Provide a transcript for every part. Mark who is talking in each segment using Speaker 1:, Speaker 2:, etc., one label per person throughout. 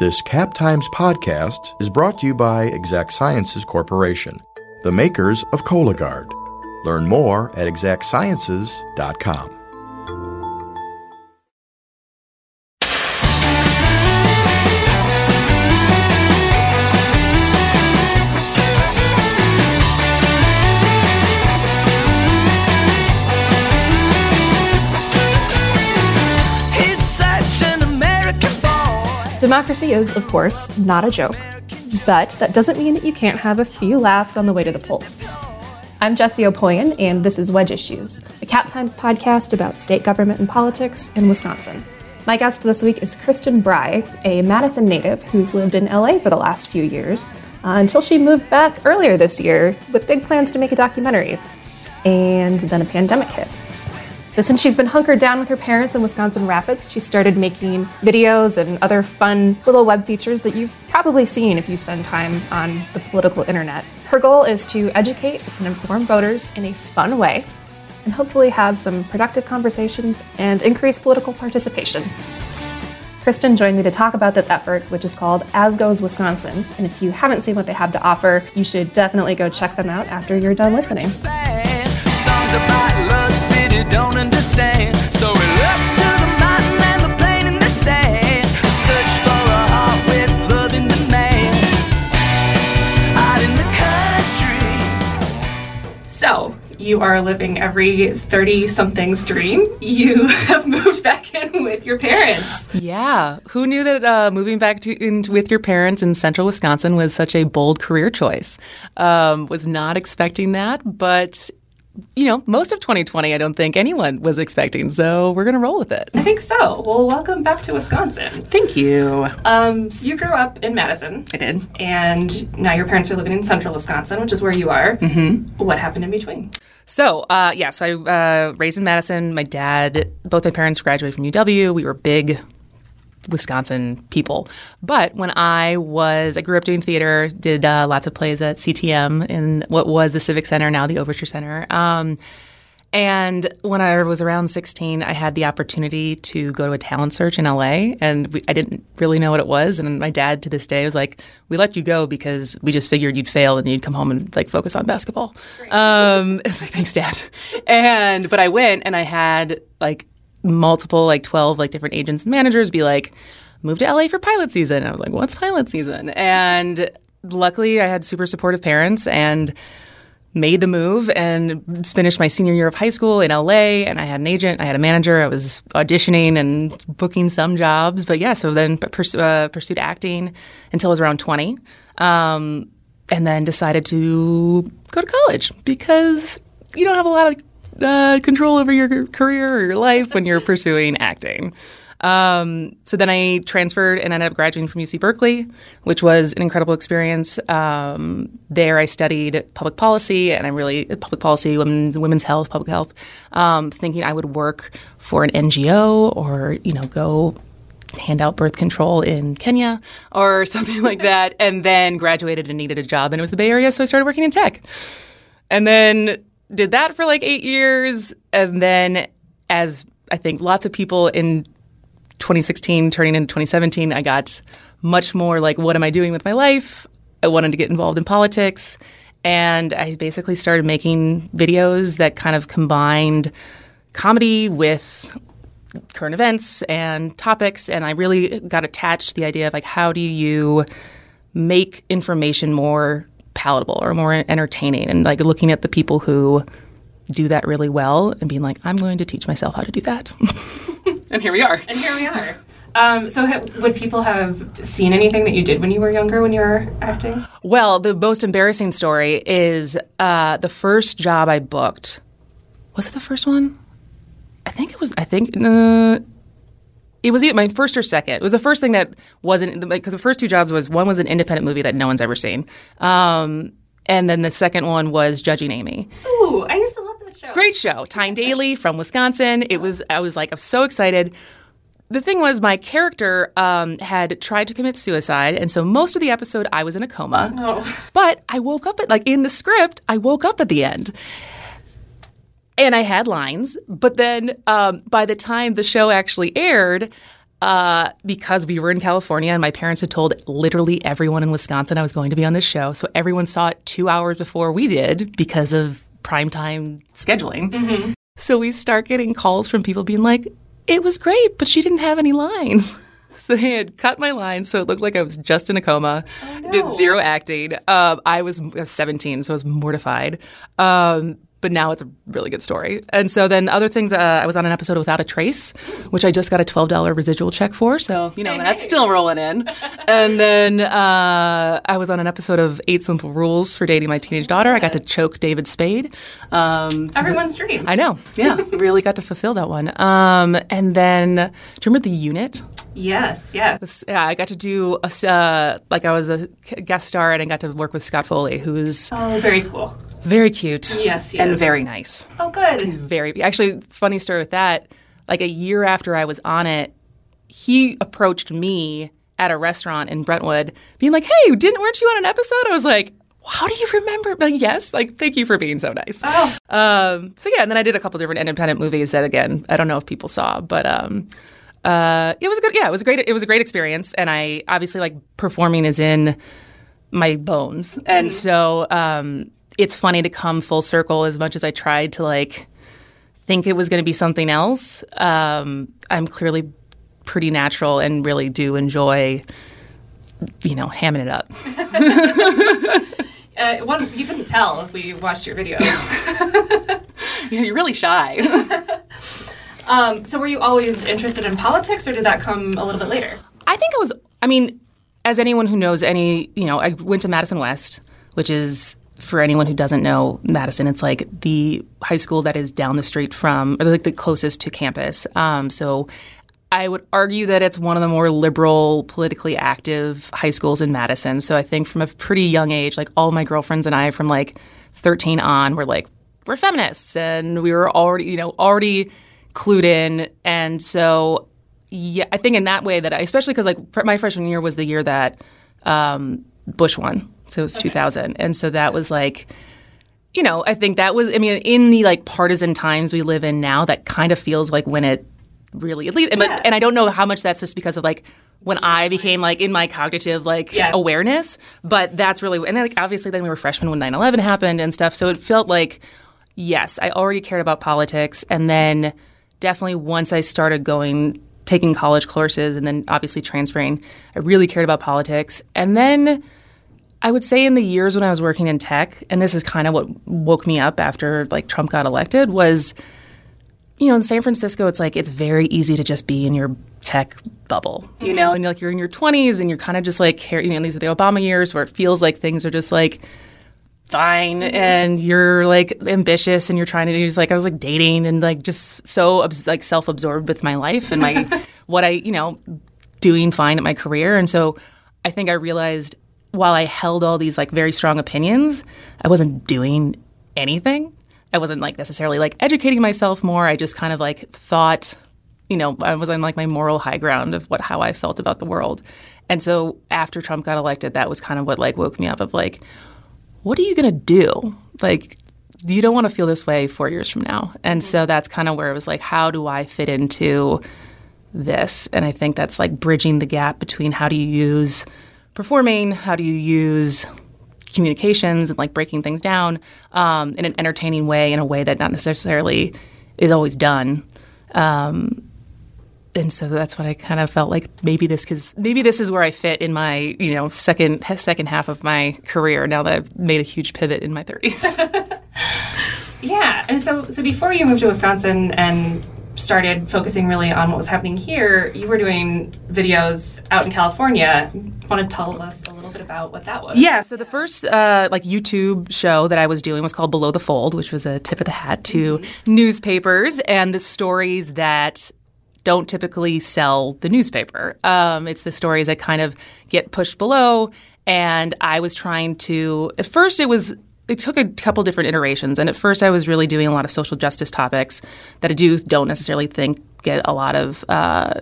Speaker 1: This Cap Times podcast is brought to you by Exact Sciences Corporation, the makers of Cologuard. Learn more at exactsciences.com.
Speaker 2: Democracy is, of course, not a joke, but that doesn't mean that you can't have a few laughs on the way to the polls. I'm Jessie Opoien, and this is Wedge Issues, a Cap Times podcast about state government and politics in Wisconsin. My guest this week is Kristin Brey, a Madison native who's lived in LA for the last few years, uh, until she moved back earlier this year with big plans to make a documentary. And then a pandemic hit. So, since she's been hunkered down with her parents in Wisconsin Rapids, she started making videos and other fun little web features that you've probably seen if you spend time on the political internet. Her goal is to educate and inform voters in a fun way and hopefully have some productive conversations and increase political participation. Kristin joined me to talk about this effort, which is called As Goes Wisconsin. And if you haven't seen what they have to offer, you should definitely go check them out after you're done listening.
Speaker 3: Band. Songs about love, city don't understand. So we look to the mountain and the plain in the sand. Search for a heart with love in demand. Out in the country.
Speaker 2: So, you are living every 30 something's dream. You have moved back in with your parents.
Speaker 4: Yeah, who knew that uh, moving back to in, with your parents in central Wisconsin was such a bold career choice? Um, was not expecting that, but you know, most of 2020, I don't think anyone was expecting. So we're gonna roll with it.
Speaker 2: I think so. Well, welcome back to Wisconsin.
Speaker 4: Thank you.
Speaker 2: Um, so, you grew up in Madison.
Speaker 4: I did.
Speaker 2: And now your parents are living in central Wisconsin, which is where you are. Mm-hmm. What happened in between?
Speaker 4: So, uh, yeah, so I uh, raised in Madison. My dad, both my parents graduated from UW. We were big Wisconsin people. But when I was, I grew up doing theater, did uh, lots of plays at CTM in what was the Civic Center, now the Overture Center. Um, and when I was around 16, I had the opportunity to go to a talent search in LA, and we, I didn't really know what it was. And my dad, to this day, was like, "We let you go because we just figured you'd fail and you'd come home and like focus on basketball." Um, it's like, thanks, Dad. And but I went, and I had like multiple, like 12, like different agents and managers be like, "Move to LA for pilot season." And I was like, "What's pilot season?" And luckily, I had super supportive parents and made the move and finished my senior year of high school in LA. And I had an agent, I had a manager, I was auditioning and booking some jobs. But yeah, so then pers- uh, pursued acting until I was around 20. Um, and then decided to go to college because you don't have a lot of uh, control over your career or your life when you're pursuing acting. Um, so then I transferred and ended up graduating from UC Berkeley, which was an incredible experience. Um, there I studied public policy and I really public policy, women's women's health, public health, um, thinking I would work for an NGO or you know go hand out birth control in Kenya or something like that, and then graduated and needed a job, and it was the Bay Area, so I started working in tech, and then did that for like eight years, and then as I think lots of people in 2016 turning into 2017, I got much more like, what am I doing with my life? I wanted to get involved in politics. And I basically started making videos that kind of combined comedy with current events and topics. And I really got attached to the idea of like, how do you make information more palatable or more entertaining? And like looking at the people who do that really well and being like, I'm going to teach myself how to do that. and here we are.
Speaker 2: And here we are. Um, so, ha- would people have seen anything that you did when you were younger when you were acting?
Speaker 4: Well, the most embarrassing story is uh, the first job I booked. Was it the first one? I think it was. I think uh, it was my first or second. It was the first thing that wasn't because the first two jobs was one was an independent movie that no one's ever seen, um, and then the second one was Judging Amy.
Speaker 2: Ooh, I used to love that show.
Speaker 4: Great show, Tyne Daly from Wisconsin. It was. I was like, I'm so excited. The thing was, my character um, had tried to commit suicide, and so most of the episode I was in a coma.
Speaker 2: Oh.
Speaker 4: But I woke up at like in the script, I woke up at the end. And I had lines, but then um, by the time the show actually aired, uh, because we were in California and my parents had told literally everyone in Wisconsin I was going to be on this show. So everyone saw it two hours before we did because of primetime scheduling. So we start getting calls from people being like, it was great, but she didn't have any lines. So they had cut my lines, so it looked like I was just in a coma. Did zero acting. Um, I was I was 17, so I was mortified. Um, but now it's a really good story. And so then other things, uh, I was on an episode of Without a Trace, which I just got a $12 residual check for. So, you know, that's still rolling in. and then uh, I was on an episode of Eight Simple Rules for Dating My Teenage Daughter. I got to choke David Spade. Um, so
Speaker 2: Everyone's dream.
Speaker 4: I know. Yeah. really got to fulfill that one. Um, and then, do you remember The Unit?
Speaker 2: Yes, yeah.
Speaker 4: Yeah, I got to do a, uh, like I was a guest star and I got to work with Scott Foley, who's
Speaker 2: Oh, very cool.
Speaker 4: Very cute.
Speaker 2: Yes, he
Speaker 4: and very nice.
Speaker 2: Oh, good.
Speaker 4: It's very actually funny story with that. Like a year after I was on it, he approached me at a restaurant in Brentwood, being like, "Hey, didn't weren't you on an episode?" I was like. How do you remember? Like, yes, like thank you for being so nice.
Speaker 2: Oh.
Speaker 4: Um, so yeah, and then I did a couple different independent movies that again I don't know if people saw, but um, uh, it was a good. Yeah, it was a great. It was a great experience, and I obviously like performing is in my bones, and so um, it's funny to come full circle. As much as I tried to like think it was going to be something else, um, I'm clearly pretty natural and really do enjoy, you know, hamming it up.
Speaker 2: Uh, one, you couldn't tell if we watched your videos.
Speaker 4: You're really shy.
Speaker 2: um, so, were you always interested in politics, or did that come a little bit later?
Speaker 4: I think I was. I mean, as anyone who knows any, you know, I went to Madison West, which is for anyone who doesn't know Madison, it's like the high school that is down the street from, or like the closest to campus. Um, so. I would argue that it's one of the more liberal, politically active high schools in Madison. So I think from a pretty young age, like all my girlfriends and I from like 13 on were like, we're feminists. And we were already, you know, already clued in. And so yeah, I think in that way that I, especially because like my freshman year was the year that um, Bush won, so it was 2000, and so that was like, you know, I think that was, I mean, in the like partisan times we live in now, that kind of feels like when it really, at least, and, but, and I don't know how much that's just because of like when I became like in my cognitive like
Speaker 2: Yeah.
Speaker 4: awareness, but that's really, and like obviously then we were freshmen when 9/11 happened and stuff, so it felt like yes, I already cared about politics. And then definitely once I started going, taking college courses and then obviously transferring, I really cared about politics. And then I would say in the years when I was working in tech, and this is kind of what woke me up after like Trump got elected, was you know, in San Francisco, it's like it's very easy to just be in your tech bubble, you mm-hmm. know, and like you're in your 20s and you're kind of just like, you know, these are the Obama years where it feels like things are just like fine mm-hmm. and you're like ambitious and you're trying to do just like I was like dating and like just so like self-absorbed with my life and my what I, you know, doing fine at my career. And so I think I realized while I held all these like very strong opinions, I wasn't doing anything. I wasn't like necessarily like educating myself more. I just kind of like thought, you know, I was on like my moral high ground of what how I felt about the world. And so after Trump got elected, that was kind of what like woke me up of like, what are you to do? Like, you don't want to feel this way four years from now. And so that's kind of where it was like, how do I fit into this? And I think that's like bridging the gap between how do you use performing, how do you use communications and like breaking things down um, in an entertaining way, in a way that not necessarily is always done. Um, and so that's what I kind of felt like maybe this because maybe this is where I fit in my you know second second half of my career now that I've made a huge pivot in my thirties.
Speaker 2: Yeah, and so so before you moved to Wisconsin and started focusing really on what was happening here, you were doing videos out in California. Want to tell us a little bit about what that was?
Speaker 4: Yeah, so the first uh, like YouTube show that I was doing was called Below the Fold, which was a tip of the hat to newspapers and the stories that don't typically sell the newspaper. Um, it's the stories that kind of get pushed below. And I was trying to, at first, it was, it took a couple different iterations. And at first, I was really doing a lot of social justice topics that I do don't necessarily think get a lot of, uh,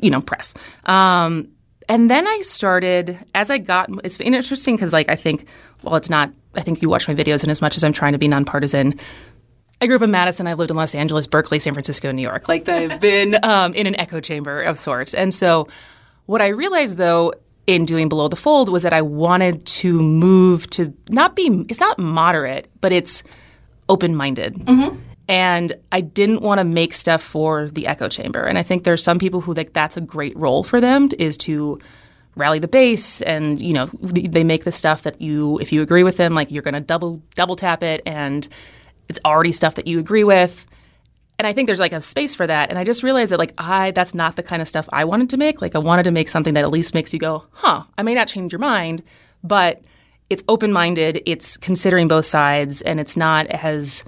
Speaker 4: you know, press. Um, and then I started as I got. It's interesting because, like, I think, well, it's not. I think you watch my videos, and as much as I'm trying to be nonpartisan, I grew up in Madison. I've lived in Los Angeles, Berkeley, San Francisco, New York. Like I've been um, in an echo chamber of sorts. And so, what I realized though in doing Below the Fold was that I wanted to move to not be. It's not moderate, but it's open minded. Mm-hmm. And I didn't want to make stuff for the echo chamber. And I think there's some people who think that's a great role for them is to rally the base and you know they make the stuff that you if you agree with them like you're going to double double tap it and it's already stuff that you agree with and i think there's like a space for that and i just realized that like i that's not the kind of stuff i wanted to make like i wanted to make something that at least makes you go huh i may not change your mind but it's open-minded it's considering both sides and it's not as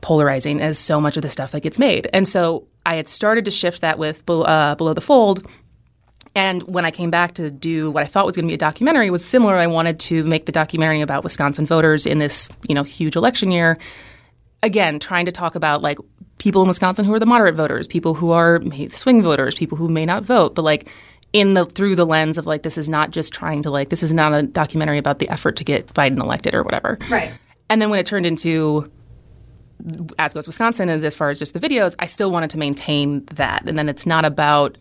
Speaker 4: polarizing as so much of the stuff that gets made and so i had started to shift that with uh, below the fold and when I came back to do what I thought was going to be a documentary, was similar. I wanted to make the documentary about Wisconsin voters in this, you know, huge election year. Again, trying to talk about like people in Wisconsin who are the moderate voters, people who are swing voters, people who may not vote, but like in the through the lens of like this is not just trying to like this is not a documentary about the effort to get Biden elected or whatever.
Speaker 2: Right.
Speaker 4: And then when it turned into as goes Wisconsin, as as far as just the videos, I still wanted to maintain that. And then it's not about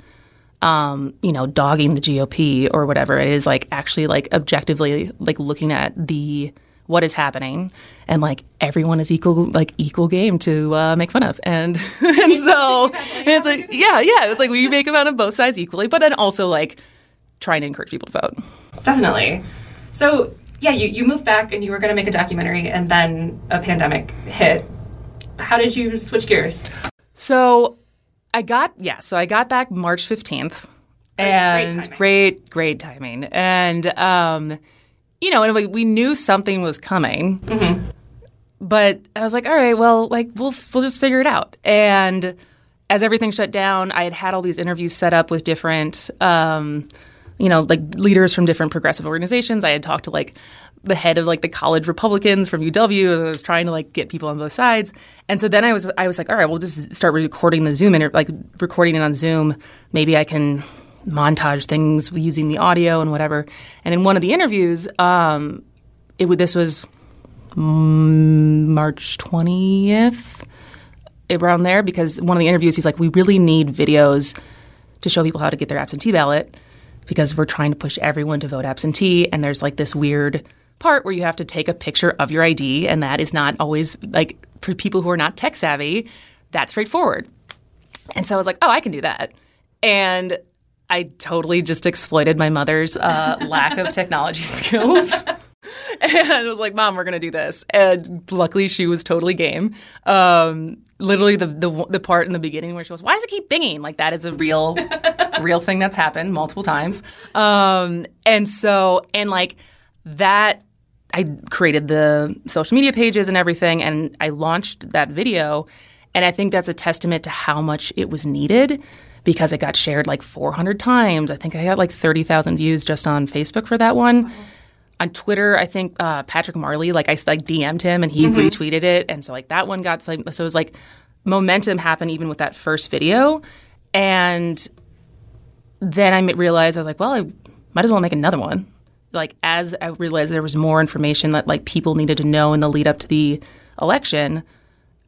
Speaker 4: um, you know, dogging the GOP or whatever. It is like actually like objectively like looking at the what is happening and like everyone is equal like equal game to uh, make fun of and and so and it's like yeah yeah it's like we make fun of both sides equally but then also like trying to encourage people to vote
Speaker 2: Definitely. So, yeah, you, you moved back and you were going to make a documentary, and then a pandemic hit. How did you switch gears?
Speaker 4: So I got yeah, so I got back March fifteenth, and
Speaker 2: timing.
Speaker 4: great, great timing, and um, you know, and we, we knew something was coming, but I was like, all right, well, like we'll we'll just figure it out. And as everything shut down, I had had all these interviews set up with different. Um, you know, like leaders from different progressive organizations. I had talked to like the head of like the college Republicans from UW. I was trying to like get people on both sides. And so then I was I was like, all right, we'll just start recording the Zoom inter- like recording it on Zoom. Maybe I can montage things using the audio and whatever. And in one of the interviews, um, it this was mm, March twentieth around there because one of the interviews he's like, we really need videos to show people how to get their absentee ballot because we're trying to push everyone to vote absentee. And there's like this weird part where you have to take a picture of your ID, and that is not always like for people who are not tech savvy, that straightforward. And so I was like, oh, I can do that. And I totally just exploited my mother's uh, lack of technology skills. and I was like, Mom, we're gonna do this. And luckily, she was totally game. Um, literally, the, the the part in the beginning where she goes, "Why does it keep binging?" Like that is a real, real thing that's happened multiple times. Um, and so, and like that, I created the social media pages and everything, and I launched that video. And I think that's a testament to how much it was needed because it got shared like 400 times. I think I got like 30,000 views just on Facebook for that one. On Twitter, I think uh, Patrick Marley, like I like DM'd him and he retweeted it, and so like that one got so so it was like momentum happened even with that first video, and then I realized I was like, well, I might as well make another one. Like as I realized there was more information that like people needed to know in the lead up to the election.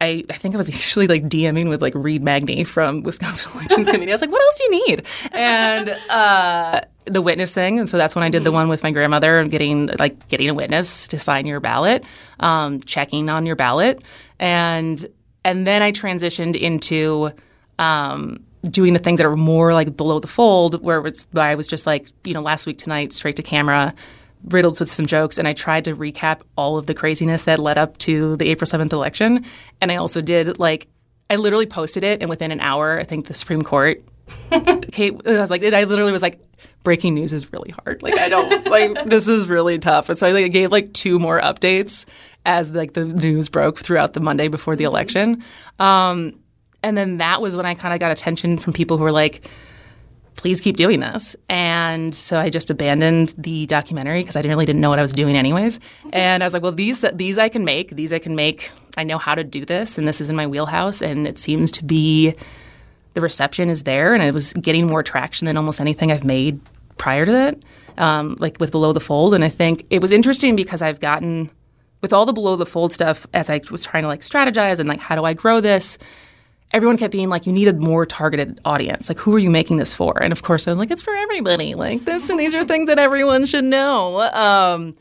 Speaker 4: I, I think I was actually like DMing with like Reid Magney from Wisconsin Elections Committee. I was like, what else do you need? And uh, the witness thing. And so that's when I did the one with my grandmother and getting like getting a witness to sign your ballot, um, checking on your ballot. And and then I transitioned into um, doing the things that are more like below the fold, where was, I was just like, you know, last week tonight, straight to camera, riddled with some jokes, and I tried to recap all of the craziness that led up to the April 7th election. And I also did like, I literally posted it, and within an hour, I think the Supreme Court. Kate, I was like, I literally was like, breaking news is really hard. Like, I don't like this is really tough. And so I like gave like two more updates as like the news broke throughout the Monday before the election. Um, and then that was when I kind of got attention from people who were like, please keep doing this. And so I just abandoned the documentary because I didn't really didn't know what I was doing anyways. And I was like, well, these these I can make. These I can make. I know how to do this, and this is in my wheelhouse. And it seems to be the reception is there, and it was getting more traction than almost anything I've made prior to that, um, like with Below the Fold. And I think it was interesting because I've gotten with all the below the fold stuff, as I was trying to like strategize and like, how do I grow this? Everyone kept being like, you need a more targeted audience. Like, who are you making this for? And of course, I was like, it's for everybody. Like, this and these are things that everyone should know. Um,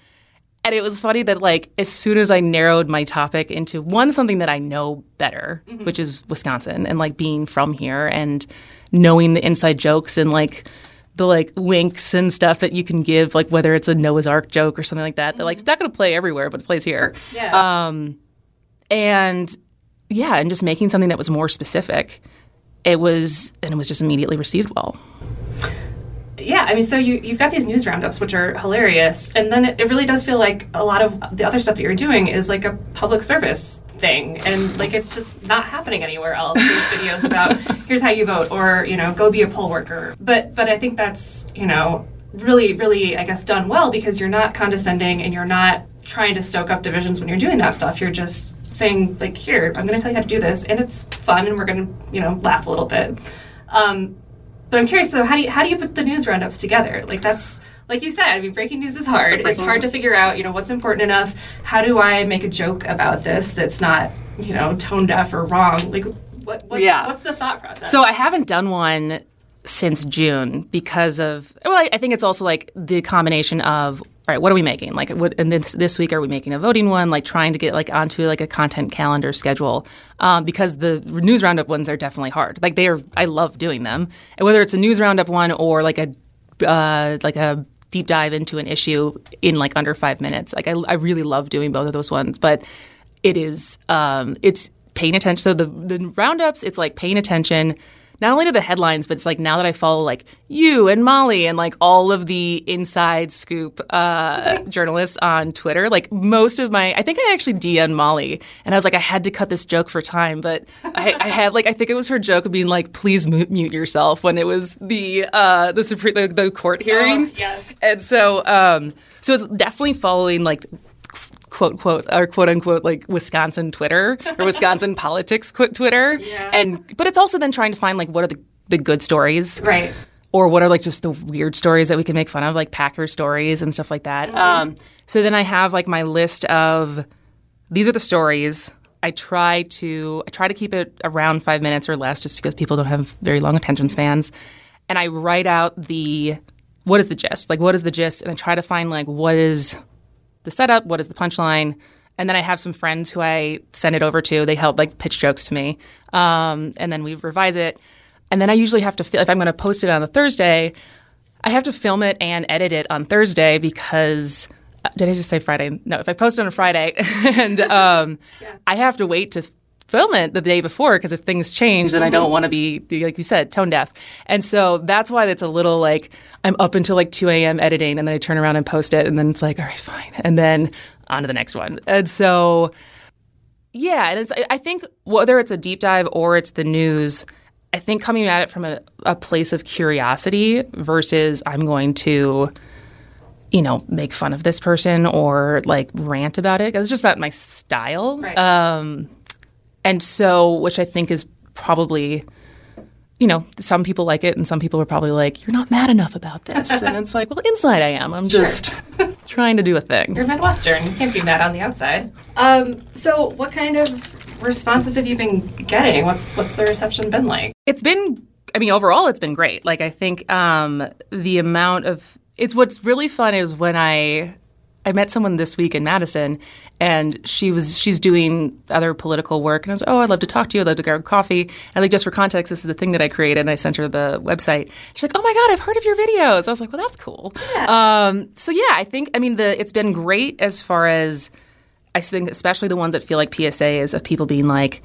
Speaker 4: and it was funny that like as soon as I narrowed my topic into one something that I know better, which is Wisconsin, and like being from here and knowing the inside jokes and like the like winks and stuff that you can give, like whether it's a Noah's Ark joke or something like that, that like it's not going to play everywhere, but it plays here.
Speaker 2: Yeah.
Speaker 4: Um, and yeah, and just making something that was more specific. It was, and it was just immediately received well.
Speaker 2: yeah, I mean, so you, you've got these news roundups, which are hilarious. And then it, it really does feel like a lot of the other stuff that you're doing is like a public service thing. And like it's just not happening anywhere else. These videos about here's how you vote or, you know, go be a poll worker. But, but I think that's, you know, really, really, I guess, done well because you're not condescending and you're not trying to stoke up divisions when you're doing that stuff. You're just saying, like, here, I'm going to tell you how to do this. And it's fun and we're going to, you know, laugh a little bit. Um, but I'm curious. So how do you how do you put the news roundups together? Like that's like you said. I mean, breaking news is hard. It's hard to figure out. You know what's important enough. How do I make a joke about this that's not you know tone deaf or wrong? Like what? What's,
Speaker 4: Yeah.
Speaker 2: What's the thought process?
Speaker 4: So I haven't done one since June because of well, I, I think it's also like the combination of all right, what are we making? Like, what? And this this week, are we making a voting one? Like, trying to get like onto like a content calendar schedule um, because the news roundup ones are definitely hard. Like, they are. I love doing them, and whether it's a news roundup one or like a uh, like a deep dive into an issue in like under five minutes. Like, I, I really love doing both of those ones, but it is um, it's paying attention. So the the roundups, it's like paying attention not only to the headlines, but it's like now that I follow like you and Molly and like all of the inside scoop uh, journalists on Twitter, like most of my, I think I actually DM'd Molly and I was like, I had to cut this joke for time, but I, I had like, I think it was her joke of being like, please mu- mute yourself when it was the uh, the Supreme the, the court hearings.
Speaker 2: yes.
Speaker 4: And so, um, so it's definitely following like quote quote or quote unquote like Wisconsin Twitter or Wisconsin politics quote Twitter.
Speaker 2: Yeah.
Speaker 4: And but it's also then trying to find like what are the the good stories
Speaker 2: right.
Speaker 4: or what are like just the weird stories that we can make fun of like Packer stories and stuff like that. Um, so then I have like my list of these are the stories. I try to I try to keep it around five minutes or less, just because people don't have very long attention spans. And I write out the what is the gist, like what is the gist, and I try to find like what is the setup, what is the punchline, and then I have some friends who I send it over to. They help like pitch jokes to me, um, and then we revise it. And then I usually have to if I'm going to post it on a Thursday, I have to film it and edit it on Thursday because uh, did I just say Friday? No, if I post it on a Friday and um, I have to wait to film it the day before because if things change, then I don't want to be like you said tone deaf. And so that's why it's a little like I'm up until like 2 a.m. editing and then I turn around and post it and then it's like all right, fine, and then on to the next one. And so yeah, and it's, I- think whether it's a deep dive or it's the news, I think coming at it from a, a place of curiosity versus I'm going to, you know, make fun of this person or like rant about it because it's just not my style.
Speaker 2: Right.
Speaker 4: Um, and so, which I think is probably, you know, some people like it and some people are probably like, you're not mad enough about this. and it's like, well, inside I am. I'm just trying to do a thing.
Speaker 2: You're Midwestern. You can't be mad on the outside. Um, so, what kind of responses have you been getting? What's what's the reception been like?
Speaker 4: It's been, I mean, overall, it's been great. Like, I think um, the amount of, it's what's really fun is when I, I met someone this week in Madison, and she was she's doing other political work, and I was like, oh I'd love to talk to you, I'd love to grab coffee, and like just for context, this is the thing that I created, and I sent her the website. She's like, oh my god, I've heard of your videos. I was like, well, that's cool. Um, so yeah, I think I mean the it's been great as far as I think especially the ones that feel like PSAs of people being like,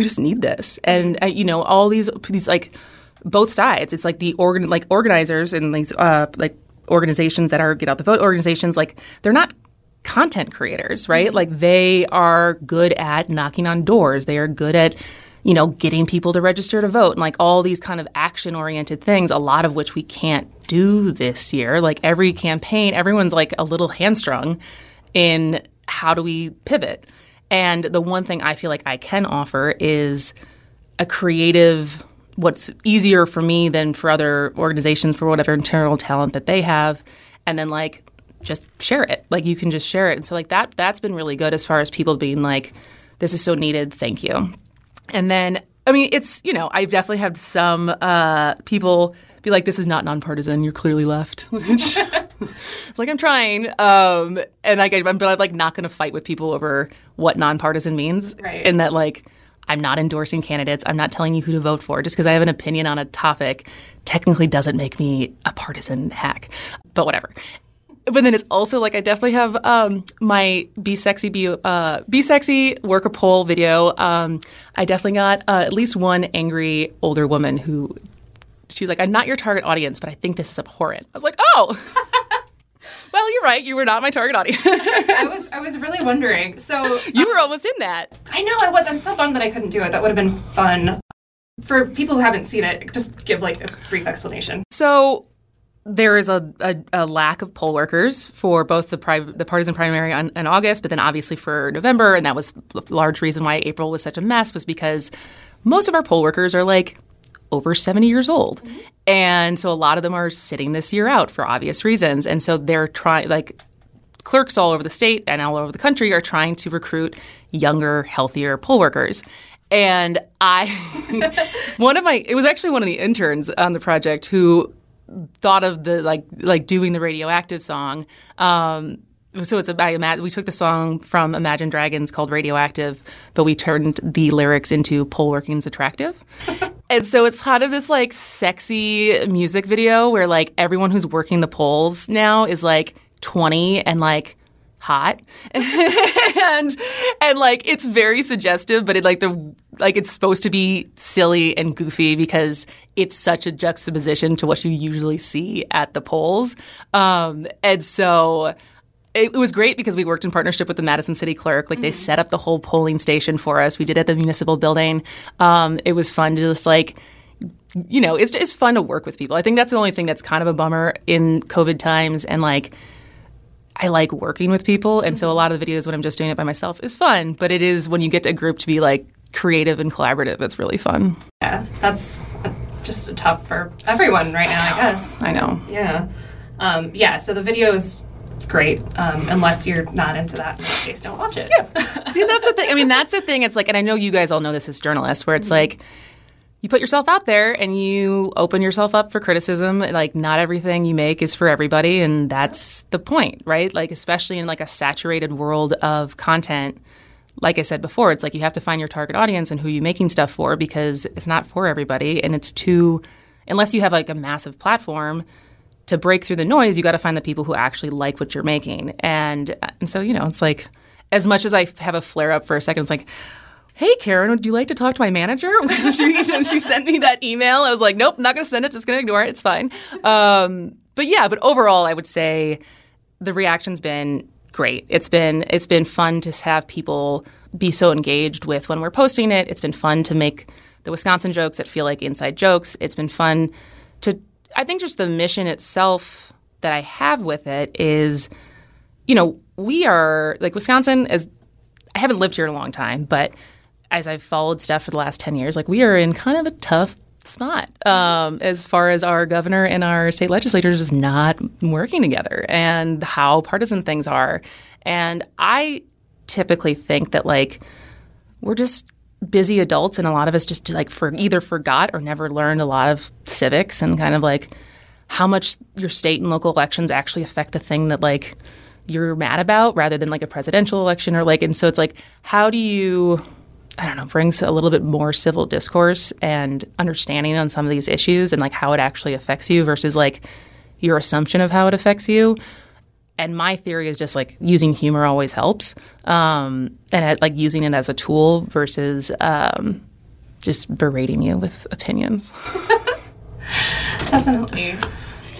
Speaker 4: we just need this and uh, you know all these these like both sides it's like the organ like organizers and these uh like organizations that are get out the vote organizations like they're not content creators right? Mm-hmm. Like they are good at knocking on doors. They are good at you know getting people to register to vote and like all these kind of action oriented things a lot of which we can't do this year. Like every campaign everyone's like a little hamstrung in how do we pivot. And the one thing I feel like I can offer is a creative, what's easier for me than for other organizations for whatever internal talent that they have. And then like just share it. Like you can just share it. And so like that that's been really good as far as people being like, this is so needed, thank you. And then I mean, it's you know, I've definitely had some uh, people be like, "This is not nonpartisan. You're clearly left." Which, it's like I'm trying, um, and like, I, but I'm like not going to fight with people over what nonpartisan means,
Speaker 2: Right.
Speaker 4: and that like I'm not endorsing candidates. I'm not telling you who to vote for just because I have an opinion on a topic. Technically, doesn't make me a partisan hack, but whatever. But then it's also like I definitely have um, my be sexy be uh, be sexy work a poll video. Um, I definitely got uh, at least one angry older woman who she was like, "I'm not your target audience, but I think this is abhorrent." I was like, "Oh, well, you're right. You were not my target audience.
Speaker 2: I was I was really wondering. So
Speaker 4: you were almost in that."
Speaker 2: I know I was. I'm so bummed that I couldn't do it. That would have been fun. For people who haven't seen it, just give like a brief explanation.
Speaker 4: So there is a, a, a lack of poll workers for both the pri- the partisan primary on, in August, but then obviously for November, and that was a large reason why April was such a mess was because most of our poll workers are like over 70 years old. And so a lot of them are sitting this year out for obvious reasons. And so they're trying like clerks all over the state and all over the country are trying to recruit younger, healthier poll workers. And I, one of my, it was actually one of the interns on the project who thought of the like like doing the radioactive song. Um, so it's a, I imagine we took the song from Imagine Dragons called Radioactive, but we turned the lyrics into Poll Working's Attractive. And so it's kind of this like sexy music video where like everyone who's working the polls now is like 20 and like hot. And and like it's very suggestive but it like the like it's supposed to be silly and goofy because it's such a juxtaposition to what you usually see at the polls. Um and so it, it was great because we worked in partnership with the Madison City Clerk. Like they set up the whole polling station for us. We did it at the municipal building. Um, it was fun to just like you know, it's it's fun to work with people. I think that's the only thing that's kind of a bummer in COVID times and like I like working with people and so a lot of the videos when I'm just doing it by myself is fun, but it is when you get a group to be like creative and collaborative, it's really fun.
Speaker 2: Yeah, that's just tough for everyone right now, I guess.
Speaker 4: I know.
Speaker 2: Yeah. Um, yeah, so the video is great, um, unless you're not into that. In this case, don't watch it. Yeah.
Speaker 4: See, that's the thing. I mean, that's the thing. It's like, and I know you guys all know this as journalists, where it's like you put yourself out there and you open yourself up for criticism. Like, not everything you make is for everybody, and that's the point, right? Like, especially in like a saturated world of content. Like I said before, it's like you have to find your target audience and who you're making stuff for because it's not for everybody, and it's too unless you have like a massive platform to break through the noise, you got to find the people who actually like what you're making. And, and so, you know, it's like, as much as I have a flare up for a second, it's like, hey, Karen, would you like to talk to my manager? When she, she sent me that email, I was like, nope, not going to send it, just going to ignore it. It's fine. Um, but yeah, but overall, I would say the reaction's been great. It's been it's been fun to have people be so engaged with when we're posting it. It's been fun to make the Wisconsin jokes that feel like inside jokes. It's been fun to I think just the mission itself that I have with it is you know, we are like Wisconsin is I haven't lived here in a long time, but as I've followed stuff for the last 10 years, like we are in kind of a tough spot um, as far as our governor and our state legislators just not working together and how partisan things are. And I typically think that like we're just busy adults and a lot of us just like for either forgot or never learned a lot of civics and kind of like how much your state and local elections actually affect the thing that like you're mad about rather than like a presidential election or like and so it's like how do you I don't know, brings a little bit more civil discourse and understanding on some of these issues and like how it actually affects you versus like your assumption of how it affects you. And my theory is just like using humor always helps, um, and like using it as a tool versus um, just berating you with opinions.
Speaker 2: Definitely.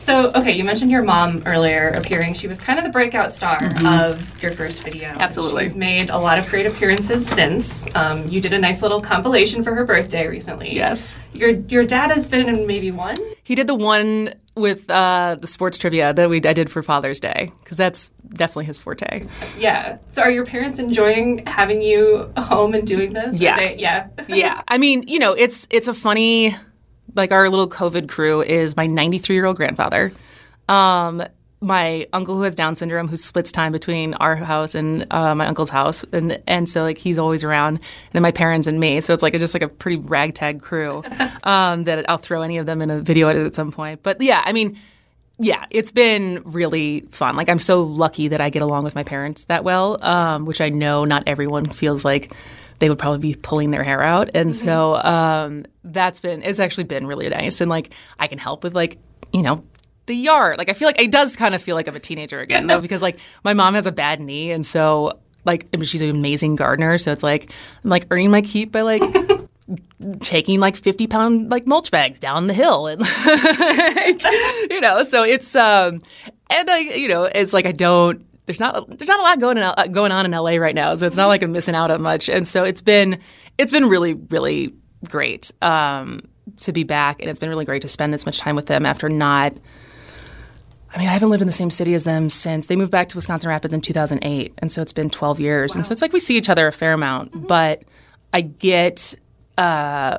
Speaker 2: So, okay, you mentioned your mom earlier appearing. She was kind of the breakout star of your first video.
Speaker 4: Absolutely.
Speaker 2: She's made a lot of great appearances since. Um, you did a nice little compilation for her birthday recently.
Speaker 4: Yes.
Speaker 2: Your your dad has been in maybe one.
Speaker 4: He did the one with uh, the sports trivia that we I did for Father's Day because that's definitely his forte.
Speaker 2: Yeah. So, are your parents enjoying having you home and doing this?
Speaker 4: Yeah.
Speaker 2: they- yeah.
Speaker 4: yeah. I mean, you know, it's it's a funny like our little COVID crew is my 93 year old grandfather. Um, my uncle who has Down syndrome, who splits time between our house and uh, my uncle's house, and and so like he's always around, and then my parents and me. So it's like just like a pretty ragtag crew um, that I'll throw any of them in a video edit at some point. But yeah, I mean, yeah, it's been really fun. Like I'm so lucky that I get along with my parents that well, um, which I know not everyone feels like they would probably be pulling their hair out. And so um, that's been it's actually been really nice. And like I can help with like you know the yard. Like I feel like it does kind of feel like I'm a teenager again though because like my mom has a bad knee and so like I mean, she's an amazing gardener. So it's like I'm like earning my keep by like taking like 50 pound like mulch bags down the hill and like, you know so it's um and I you know it's like I don't there's not there's not a lot going on going on in LA right now so it's not like I'm missing out on much and so it's been it's been really really great um to be back and it's been really great to spend this much time with them after not I mean, I haven't lived in the same city as them since they moved back to Wisconsin Rapids in 2008. And so it's been 12 years. And so it's like we see each other a fair amount. But I get uh,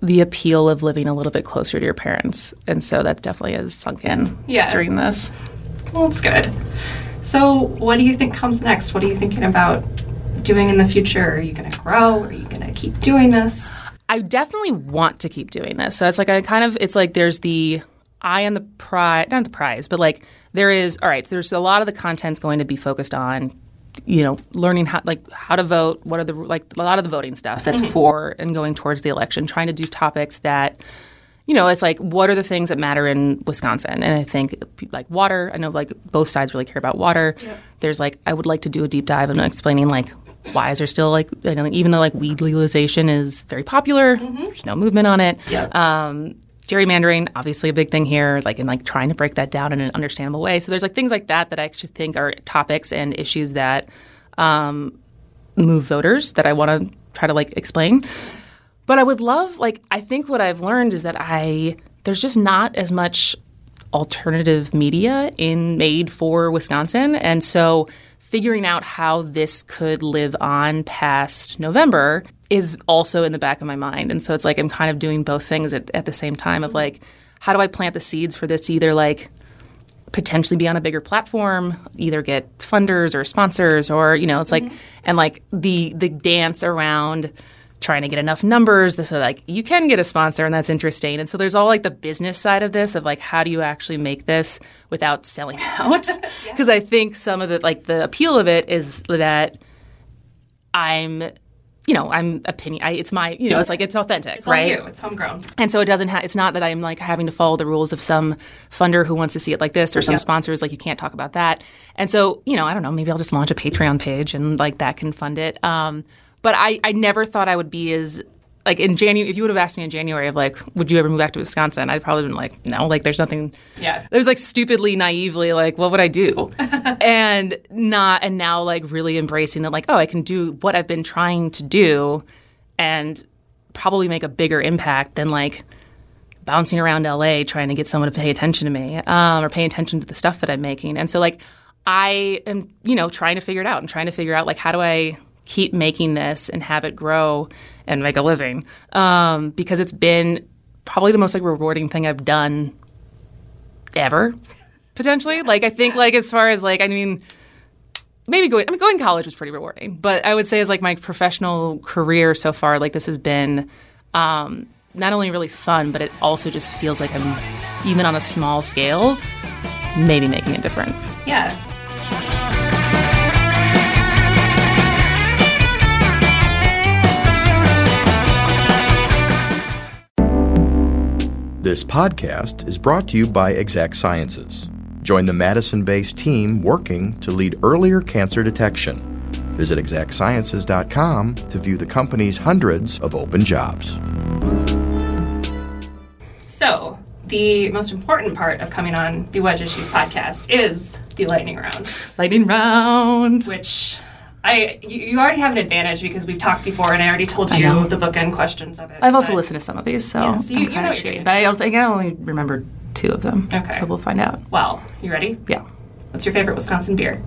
Speaker 4: the appeal of living a little bit closer to your parents. And so that definitely has sunk in
Speaker 2: Yeah.
Speaker 4: during this.
Speaker 2: Well, that's good. So, what do you think comes next? What are you thinking about doing in the future? Are you going to grow? Are you going to keep doing this?
Speaker 4: I definitely want to keep doing this. So it's like I kind of it's like there's the eye on the prize, not the prize, but like there is all right. There's a lot of the content's going to be focused on, you know, learning how like how to vote. What are the like a lot of the voting stuff that's mm-hmm. for and going towards the election. Trying to do topics that. You know, it's like what are the things that matter in Wisconsin? And I think like water. I know like both sides really care about water. There's like I would like to do a deep dive on explaining like why is there still like even though like weed legalization is very popular, there's no movement on it. Um, gerrymandering, obviously a big thing here, like in like trying to break that down in an understandable way. So there's like things like that that I actually think are topics and issues that um, move voters that I want to try to like explain. But I would love like I think what I've learned is that I there's just not as much alternative media in made for Wisconsin, and so figuring out how this could live on past November is also in the back of my mind. And so it's like I'm kind of doing both things at, at the same time of like how do I plant the seeds for this to either like potentially be on a bigger platform, either get funders or sponsors or you know, it's like mm-hmm. and like the the dance around trying to get enough numbers so like you can get a sponsor and that's interesting. And so there's all like the business side of this of like how do you actually make this without selling out? Because I think some of the like the appeal of it is that I'm you know, I'm opinion. I, it's my, you know, it's like it's authentic,
Speaker 2: It's
Speaker 4: right?
Speaker 2: It's homegrown.
Speaker 4: And so it doesn't. Ha- it's not that I'm like having to follow the rules of some funder who wants to see it like this, or some sponsors like you can't talk about that. And so you know, I don't know. Maybe I'll just launch a Patreon page and like that can fund it. Um, but I, I never thought I would be as like in January. If you would have asked me in January of like, would you ever move back to Wisconsin? I'd probably been like, no. Like, there's nothing.
Speaker 2: Yeah.
Speaker 4: It was like stupidly, naively, like, what would I do? and not, and now like really embracing that, like, oh, I can do what I've been trying to do, and probably make a bigger impact than like bouncing around LA trying to get someone to pay attention to me um, or pay attention to the stuff that I'm making. And so like I am, you know, trying to figure it out and trying to figure out like how do I keep making this and have it grow and make a living um, because it's been probably the most like rewarding thing I've done ever potentially. Like I think like as far as like I mean maybe going I mean going to college was pretty rewarding, but I would say as like my professional career so far, like this has been um, not only really fun, but it also just feels like I'm even on a small scale, maybe making a difference.
Speaker 2: Yeah.
Speaker 1: This podcast is brought to you by Exact Sciences. Join the Madison based team working to lead earlier cancer detection. Visit exactsciences.com to view the company's hundreds of open jobs.
Speaker 2: So, the most important part of coming on the Wedge Issues podcast is the lightning round,
Speaker 4: Lightning round.
Speaker 2: which I you, already have an advantage because we've talked before and I already told you the bookend questions of it.
Speaker 4: I've also listened to some of these, so,
Speaker 2: Yeah, so you-
Speaker 4: I'm
Speaker 2: you know
Speaker 4: kind of cheating. But I don't think I only remember two of them.
Speaker 2: Okay.
Speaker 4: So we'll find out.
Speaker 2: Well, you ready?
Speaker 4: Yeah.
Speaker 2: What's your favorite Wisconsin beer?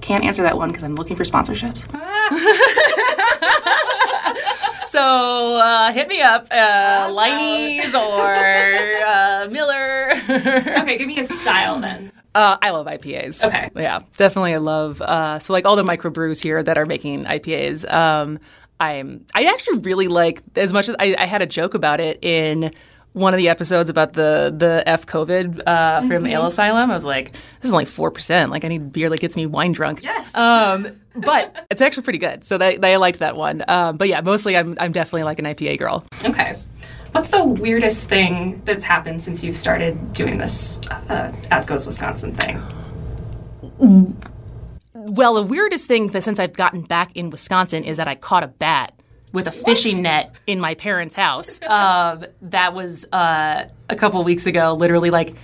Speaker 4: Can't answer that one because I'm looking for sponsorships. so uh, hit me up, uh, Leinie's or uh, Miller.
Speaker 2: okay, give me a style then.
Speaker 4: Uh, I love IPAs.
Speaker 2: Okay.
Speaker 4: Yeah, definitely. I love uh, so like all the microbrews here that are making IPAs. Um, I'm I actually really like as much as I, I had a joke about it in one of the episodes about the the F COVID uh, from Ale Asylum. I was like, this is only four percent. Like I need beer that gets me wine drunk.
Speaker 2: Yes.
Speaker 4: Um, but it's actually pretty good. So they, I liked that one. Um, but yeah, mostly I'm I'm definitely like an IPA girl.
Speaker 2: Okay. What's the weirdest thing that's happened since you've started doing this uh, As Goes Wisconsin thing?
Speaker 4: Well, the weirdest thing that since I've gotten back in Wisconsin is that I caught a bat with a fishing net in my parents' house. um, that was uh, a couple weeks ago. Literally, like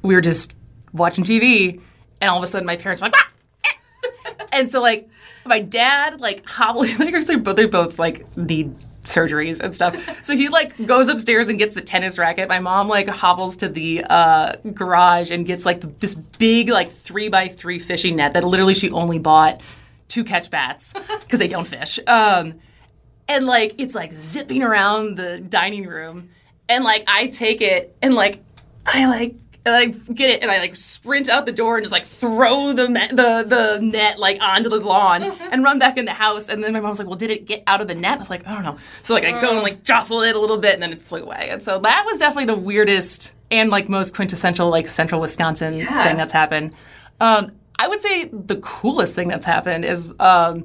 Speaker 4: we were just watching TV, and all of a sudden, my parents were like, "Ah!" and so like my dad like hobbling. Like they're both they both like need surgeries and stuff. So he like goes upstairs and gets the tennis racket. My mom like hobbles to the uh, garage and gets like this big like three by three fishing net that literally she only bought to catch bats because they don't fish. Um, and like it's like zipping around the dining room, and like I take it and like I like. And I get it, and I like sprint out the door and just like throw the me- the the net like onto the lawn and run back in the house. And then my mom's like, "Well, did it get out of the net?" I was like, "I don't know." So like I go and like jostle it a little bit, and then it flew away. And so that was definitely the weirdest and like most quintessential like central Wisconsin
Speaker 2: Yeah.
Speaker 4: thing that's happened. Um, I would say the coolest thing that's happened is um,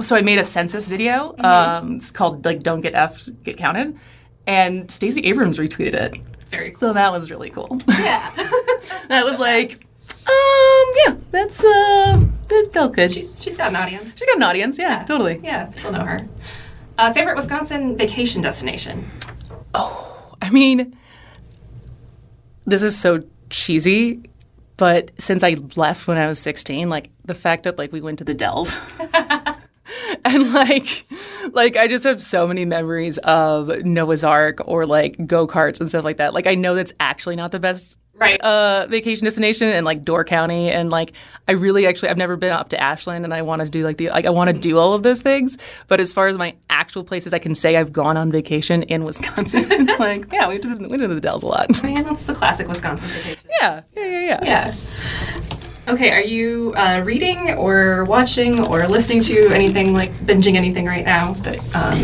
Speaker 4: so I made a census video. Um, it's called like "Don't Get F, Get Counted," and Stacey Abrams retweeted it.
Speaker 2: Very cool.
Speaker 4: So that was really cool.
Speaker 2: Yeah.
Speaker 4: that was like, um, yeah, that's uh, that felt good. She's
Speaker 2: she's, she's got an audience.
Speaker 4: She's got an audience, yeah, totally.
Speaker 2: Yeah, people know her. Uh, favorite Wisconsin vacation destination?
Speaker 4: Oh, I mean, this is so cheesy, but since I left when I was 16, like the fact that like we went to the Dells. and like like I just have so many memories of Noah's Ark or like go-karts and stuff like that. Like I know that's actually not the best
Speaker 2: Right.
Speaker 4: uh vacation destination and like Door County and like I really actually I've never been up to Ashland and I want to do like the like I want to do all of those things but as far as my actual places I can say I've gone on vacation in Wisconsin it's like yeah we went to the, we went to the Dells a lot
Speaker 2: Man, that's the classic Wisconsin vacation.
Speaker 4: yeah yeah yeah yeah
Speaker 2: Yeah. Okay, are you uh, reading or watching or listening to anything like binging anything right now that um,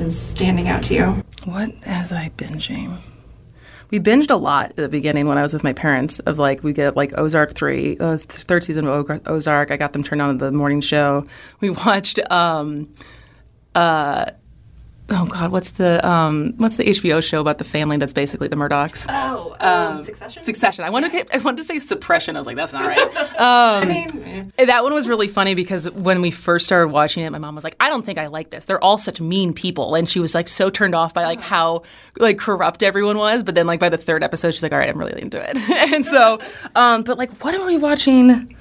Speaker 2: is standing out to you?
Speaker 4: What was I binging? We binged a lot at the beginning when I was with my parents. Of like, we get like Ozark three, uh, third season of Ozark. I got them turned on to the morning show. We watched, um, uh, oh god, what's the um, what's the HBO show about the family that's basically the Murdochs?
Speaker 2: Oh, um, Succession.
Speaker 4: Succession. I wanted to, I wanted to say Suppression. I was like, that's not right.
Speaker 2: I mean, eh.
Speaker 4: That one was really funny because when we first started watching it, my mom was like, "I don't think I like this. They're all such mean people," and she was like so turned off by like how like corrupt everyone was. But then like by the third episode, she's like, "All right, I'm really into it." and so, um, but like, what am I watching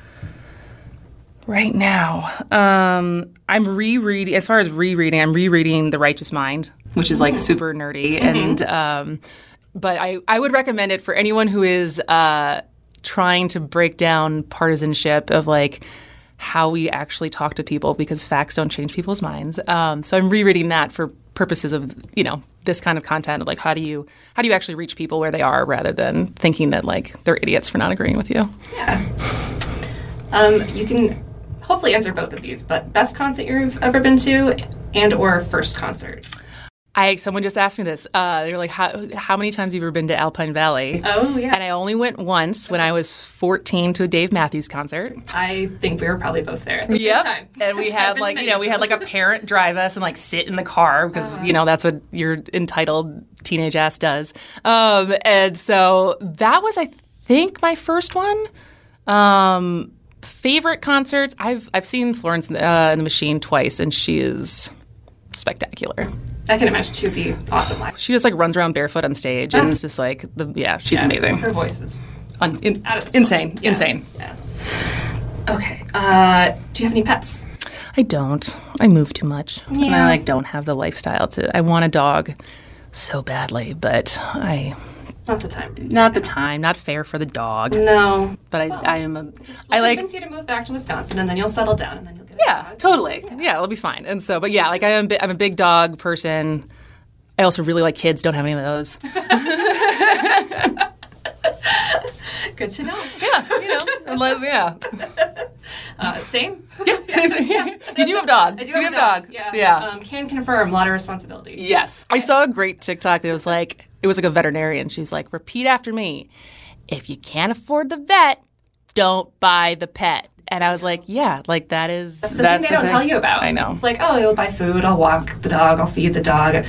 Speaker 4: right now? Um, I'm rereading. As far as rereading, I'm rereading The Righteous Mind, which is like super nerdy and. Um, but I, I would recommend it for anyone who is uh, trying to break down partisanship of like how we actually talk to people because facts don't change people's minds. Um, so I'm rereading that for purposes of you know this kind of content of like how do you how do you actually reach people where they are rather than thinking that like they're idiots for not agreeing with you.
Speaker 2: yeah. Um, you can hopefully answer both of these, but best concert you've ever been to, and or first concert.
Speaker 4: I someone just asked me this. Uh, they were like, how, how many times have you ever been to Alpine Valley?
Speaker 2: Oh yeah.
Speaker 4: And I only went once when I was 14 to a Dave Matthews concert.
Speaker 2: I think we were probably both there at the time.
Speaker 4: And we had like you know we had like a parent drive us and like sit in the car because you know that's what your entitled teenage ass does. Um, and so that was I think my first one. Um, favorite concerts I've I've seen Florence uh, and the Machine twice and she is spectacular.
Speaker 2: I can imagine she would be awesome live.
Speaker 4: She just like runs around barefoot on stage and it's just like the yeah she's
Speaker 2: Yeah,
Speaker 4: amazing.
Speaker 2: Her voice is
Speaker 4: Un- in-
Speaker 2: out of this
Speaker 4: insane.
Speaker 2: Yeah.
Speaker 4: insane.
Speaker 2: Yeah. Okay. Uh, do you have any pets?
Speaker 4: I don't. I move too much. And I like don't have the lifestyle to I want a dog so badly, but I
Speaker 2: Not the time.
Speaker 4: not the time, not fair for the dog.
Speaker 2: No.
Speaker 4: But I I am a
Speaker 2: Just
Speaker 4: I
Speaker 2: we'll
Speaker 4: like
Speaker 2: convince you to move back to Wisconsin, and then you'll settle down, and then you'll get.
Speaker 4: yeah,
Speaker 2: dog.
Speaker 4: totally. Yeah, it'll be fine. And so but yeah, like I am I'm a big dog person. I also really like kids, don't have any of those.
Speaker 2: Good to know.
Speaker 4: Yeah, you know, unless yeah,
Speaker 2: Uh, same.
Speaker 4: yeah, same thing. you do have dog.
Speaker 2: I do,
Speaker 4: you
Speaker 2: have,
Speaker 4: have a dog.
Speaker 2: Yeah.
Speaker 4: yeah.
Speaker 2: Um, can confirm a lot of responsibility.
Speaker 4: Yes. I saw a great TikTok that was like, it was like a veterinarian. She's like, repeat after me. If you can't afford the vet, don't buy the pet. And I was like, yeah, like that is.
Speaker 2: That's the thing they don't tell you about.
Speaker 4: I know.
Speaker 2: It's like, oh, you'll buy food. I'll walk the dog. I'll feed the dog. I'm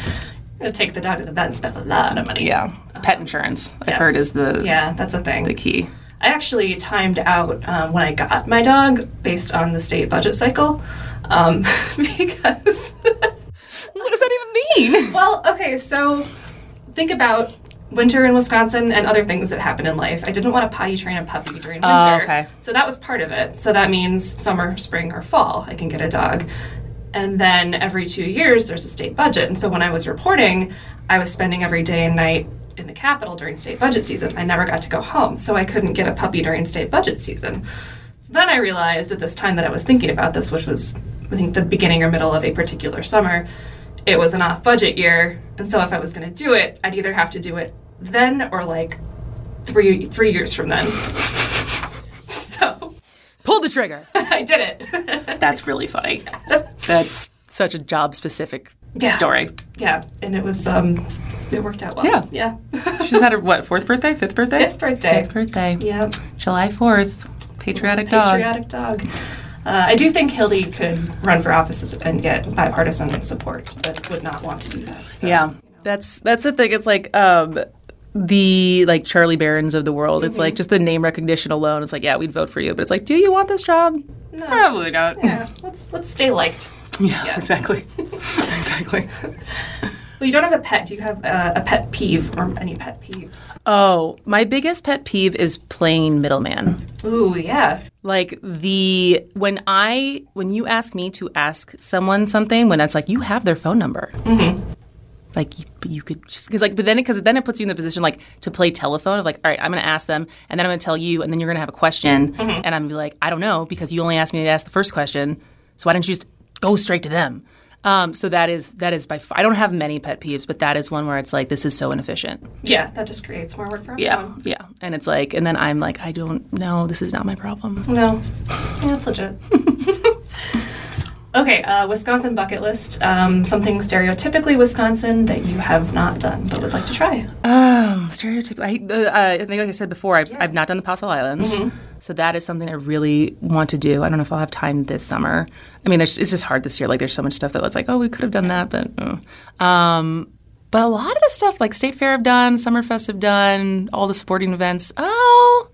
Speaker 2: gonna take the dog to the vet and spend a lot of money.
Speaker 4: Yeah. Pet insurance, I've heard, is the,
Speaker 2: yeah, that's a thing.
Speaker 4: the key.
Speaker 2: I actually timed out um, when I got my dog based on the state budget cycle, um, because.
Speaker 4: What does that even mean?
Speaker 2: Well, okay, so think about winter in Wisconsin and other things that happen in life. I didn't want to potty train a puppy during oh, winter.
Speaker 4: Oh, okay.
Speaker 2: So that was part of it. So that means summer, spring, or fall, I can get a dog. And then every two years, there's a state budget. And so when I was reporting, I was spending every day and night in the capital during state budget season. I never got to go home. So I couldn't get a puppy during state budget season. So then I realized at this time that I was thinking about this, which was, I think, the beginning or middle of a particular summer, it was an off budget year. And so if I was going to do it, I'd either have to do it then or like three three years from then. so
Speaker 4: Pull the trigger.
Speaker 2: I did it.
Speaker 4: That's really funny. That's such a job specific
Speaker 2: Yeah.
Speaker 4: story.
Speaker 2: yeah, and it was um, it worked out well.
Speaker 4: Yeah.
Speaker 2: yeah.
Speaker 4: She's had her, what, fourth birthday? Fifth birthday?
Speaker 2: Fifth birthday.
Speaker 4: Fifth birthday.
Speaker 2: Yeah,
Speaker 4: July 4th. Patriotic dog.
Speaker 2: patriotic dog. Uh, I do think Hildy could run for office and get bipartisan support, but would not want to do that. So.
Speaker 4: Yeah, that's that's the thing. It's like um, the like Charlie Berens of the world. It's like just the name recognition alone. It's like, yeah, we'd vote for you, but it's like, do you want this job?
Speaker 2: No.
Speaker 4: Probably not.
Speaker 2: Yeah, let's let's stay liked.
Speaker 4: Yeah,
Speaker 2: Yeah.
Speaker 4: exactly, exactly.
Speaker 2: Well, you don't have a pet. Do you have uh, a pet peeve or any pet peeves?
Speaker 4: Oh, my biggest pet peeve is plain middleman.
Speaker 2: Ooh, yeah.
Speaker 4: Like the when I when you ask me to ask someone something, when it's like you have their phone number. Like you, could just because like but then it because then it puts you in the position like to play telephone of like all right I'm gonna ask them and then I'm gonna tell you and then you're gonna have a question and I'm gonna be like I don't know because you only asked me to ask the first question so why don't you just go straight to them um, so that is that is by far, I don't have many pet peeves but that is one where it's like this is so inefficient
Speaker 2: Yeah, that just creates more work for
Speaker 4: yeah
Speaker 2: everyone.
Speaker 4: yeah and it's like and then I'm like I don't know this is not my problem
Speaker 2: No, yeah, that's legit. okay, uh, Wisconsin bucket list. Um, something stereotypically Wisconsin that you have not done but would like to try.
Speaker 4: stereotype. I, uh, I think, like I said before, I've, I've not done the Apostle Islands, so that is something I really want to do. I don't know if I'll have time this summer. I mean, there's, it's just hard this year. Like, there's so much stuff that was like, oh, we could have done that, but. uh. Um, but a lot of the stuff, like State Fair, I've done, Summerfest I've done, all the sporting events. Oh,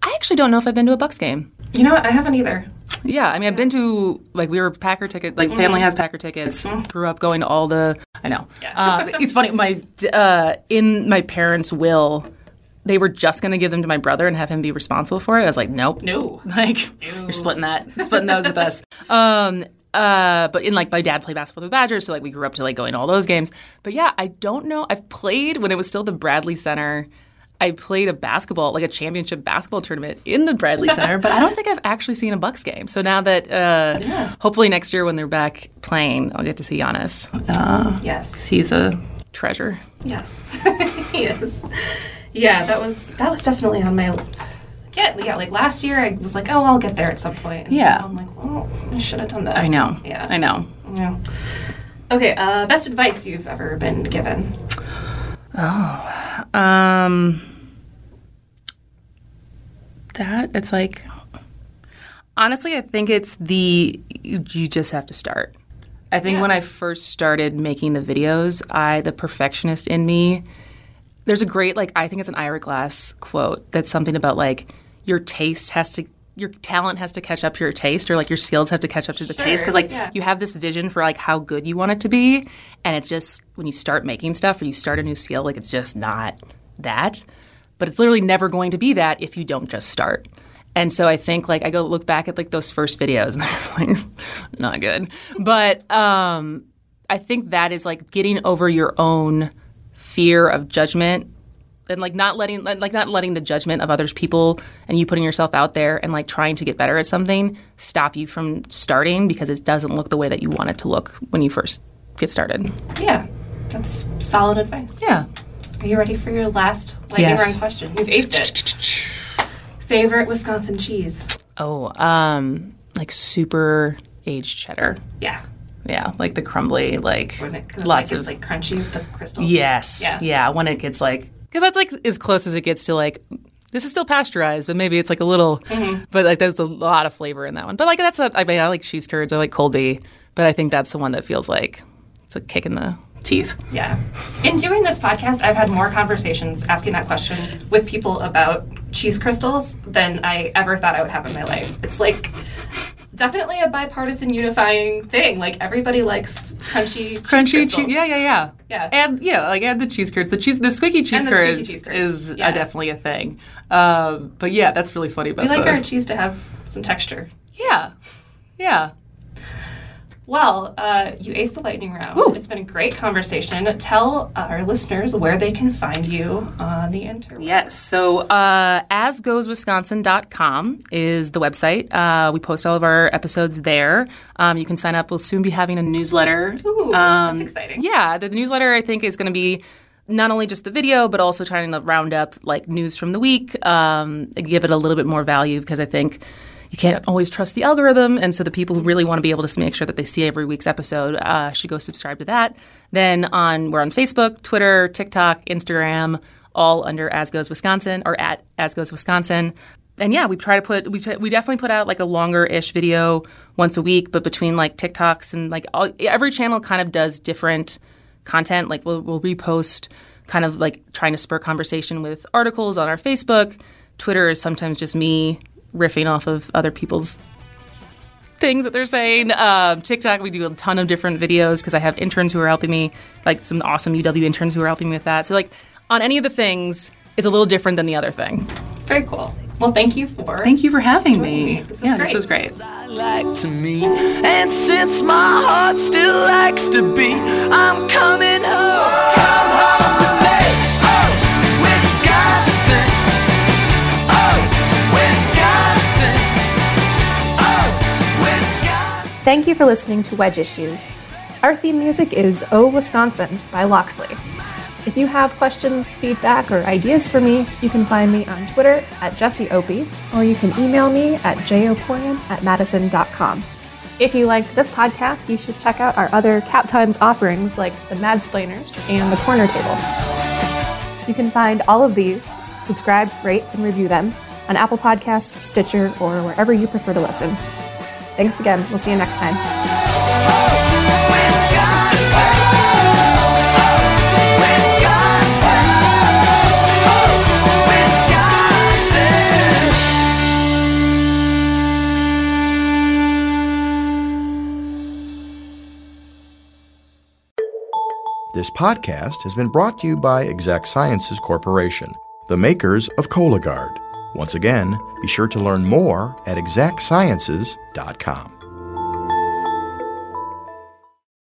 Speaker 4: I actually don't know if I've been to a Bucks game.
Speaker 2: You know what? I haven't either.
Speaker 4: Yeah, I mean, I've been to like we were Packer ticket, like family has Packer tickets. Grew up going to all the. I know. Uh, it's funny. My uh, in my parents' will, they were just going to give them to my brother and have him be responsible for it. I was like, nope,
Speaker 2: No.
Speaker 4: Like you're splitting that, splitting those with us. Um, uh, but in like my dad played basketball with the Badgers, so like we grew up to like going to all those games. But yeah, I don't know. I've played when it was still the Bradley Center. I played a basketball, like a championship basketball tournament in the Bradley Center, but I don't think I've actually seen a Bucks game. So now that uh, hopefully next year when they're back playing, I'll get to see Giannis. Uh,
Speaker 2: Yes.
Speaker 4: he's a treasure.
Speaker 2: Yes. he is. Yeah, that was that was definitely on my. Yeah, yeah. Like last year, I was like, "Oh, I'll get there at some point." And
Speaker 4: Yeah.
Speaker 2: I'm like, "Well, I should have done that."
Speaker 4: I know.
Speaker 2: Yeah.
Speaker 4: I know.
Speaker 2: Yeah. Okay. Uh, best advice you've ever been given?
Speaker 4: Oh, um, that it's like honestly, I think it's the you just have to start. I think when I first started making the videos, I the perfectionist in me. There's a great like I think it's an Ira Glass quote that's something about like your taste has to your talent has to catch up to your taste or like your skills have to catch up to the taste because like
Speaker 2: yeah.
Speaker 4: you have this vision for like how good you want it to be and it's just when you start making stuff or you start a new skill like it's just not that but it's literally never going to be that if you don't just start and so i think like i go look back at like those first videos and they're like not good but um i think that is like getting over your own fear of judgment and like not letting like not letting the judgment of others people and you putting yourself out there and like trying to get better at something stop you from starting because it doesn't look the way that you want it to look when you first get started.
Speaker 2: Yeah, that's solid advice.
Speaker 4: Yeah.
Speaker 2: Are you ready for your last lightning
Speaker 4: Yes.
Speaker 2: round question? You've aced it. Favorite Wisconsin cheese?
Speaker 4: Oh, um, like super aged cheddar.
Speaker 2: Yeah.
Speaker 4: Yeah, like the crumbly, like
Speaker 2: When it
Speaker 4: lots
Speaker 2: like,
Speaker 4: of
Speaker 2: like crunchy with the crystals.
Speaker 4: Yes.
Speaker 2: Yeah.
Speaker 4: Yeah. When it gets like, because that's like as close as it gets to like, this is still pasteurized, but maybe it's like a little,
Speaker 2: Mm-hmm.
Speaker 4: but like there's a lot of flavor in that one. But like that's what I mean. I like cheese curds. I like Colby, but I think that's the one that feels like it's a kick in the teeth.
Speaker 2: Yeah. In doing this podcast, I've had more conversations asking that question with people about cheese crystals than I ever thought I would have in my life. It's like definitely a bipartisan unifying thing. Like everybody likes crunchy,
Speaker 4: Crunchy
Speaker 2: cheese.
Speaker 4: cheese. Yeah, yeah, yeah.
Speaker 2: Yeah.
Speaker 4: And yeah, like add the cheese curds. The cheese, the squeaky cheese
Speaker 2: And the squeaky
Speaker 4: curds
Speaker 2: cheese curds.
Speaker 4: is
Speaker 2: Yeah.
Speaker 4: uh, definitely a thing. Um, but yeah, that's really funny about
Speaker 2: We like
Speaker 4: the,
Speaker 2: our cheese to have some texture.
Speaker 4: yeah, yeah.
Speaker 2: Well, uh, you aced the lightning round.
Speaker 4: Woo.
Speaker 2: It's been a great conversation. Tell our listeners where they can find you on the internet.
Speaker 4: Yes. So, uh, asgoeswisconsin.com is the website. Uh, we post all of our episodes there. Um, you can sign up. We'll soon be having a newsletter.
Speaker 2: Ooh, that's exciting.
Speaker 4: Yeah, the, the newsletter I think is going to be not only just the video, but also trying to round up like news from the week, um, give it a little bit more value because I think you can't always trust the algorithm, and so the people who really want to be able to make sure that they see every week's episode uh, should go subscribe to that. Then on we're on Facebook, Twitter, TikTok, Instagram, all under As Goes Wisconsin or at As Goes Wisconsin. And yeah, we try to put we t- we definitely put out like a longer ish video once a week, but between like TikToks and like all, every channel kind of does different content. Like we'll, we'll repost kind of like trying to spur conversation with articles on our Facebook. Twitter is sometimes just me riffing off of other people's things that they're saying. Um, TikTok, we do a ton of different videos because I have interns who are helping me, like some awesome UW interns who are helping me with that. So like on any of the things, it's a little different than the other thing.
Speaker 2: Very cool. Well, thank you for.
Speaker 4: Thank you for having
Speaker 2: me.
Speaker 4: me.
Speaker 2: This was
Speaker 4: yeah, this
Speaker 2: great.
Speaker 4: was great.
Speaker 3: I like to me. And since my heart still likes to be, I'm coming
Speaker 2: Thank you for listening to Wedge Issues. Our theme music is Oh Wisconsin by Loxley. If you have questions, feedback, or ideas for me, you can find me on Twitter at Jessie Opie, or you can email me at jopoien at madison.com. If you liked this podcast, you should check out our other Cap Times offerings like the Madsplainers and the Corner Table. You can find all of these, subscribe, rate, and review them on Apple Podcasts, Stitcher, or wherever you prefer to listen. Thanks again. We'll see you next time.
Speaker 1: This podcast has been brought to you by Exact Sciences Corporation, the makers of Cologuard. Once again, be sure to learn more at exactsciences.com.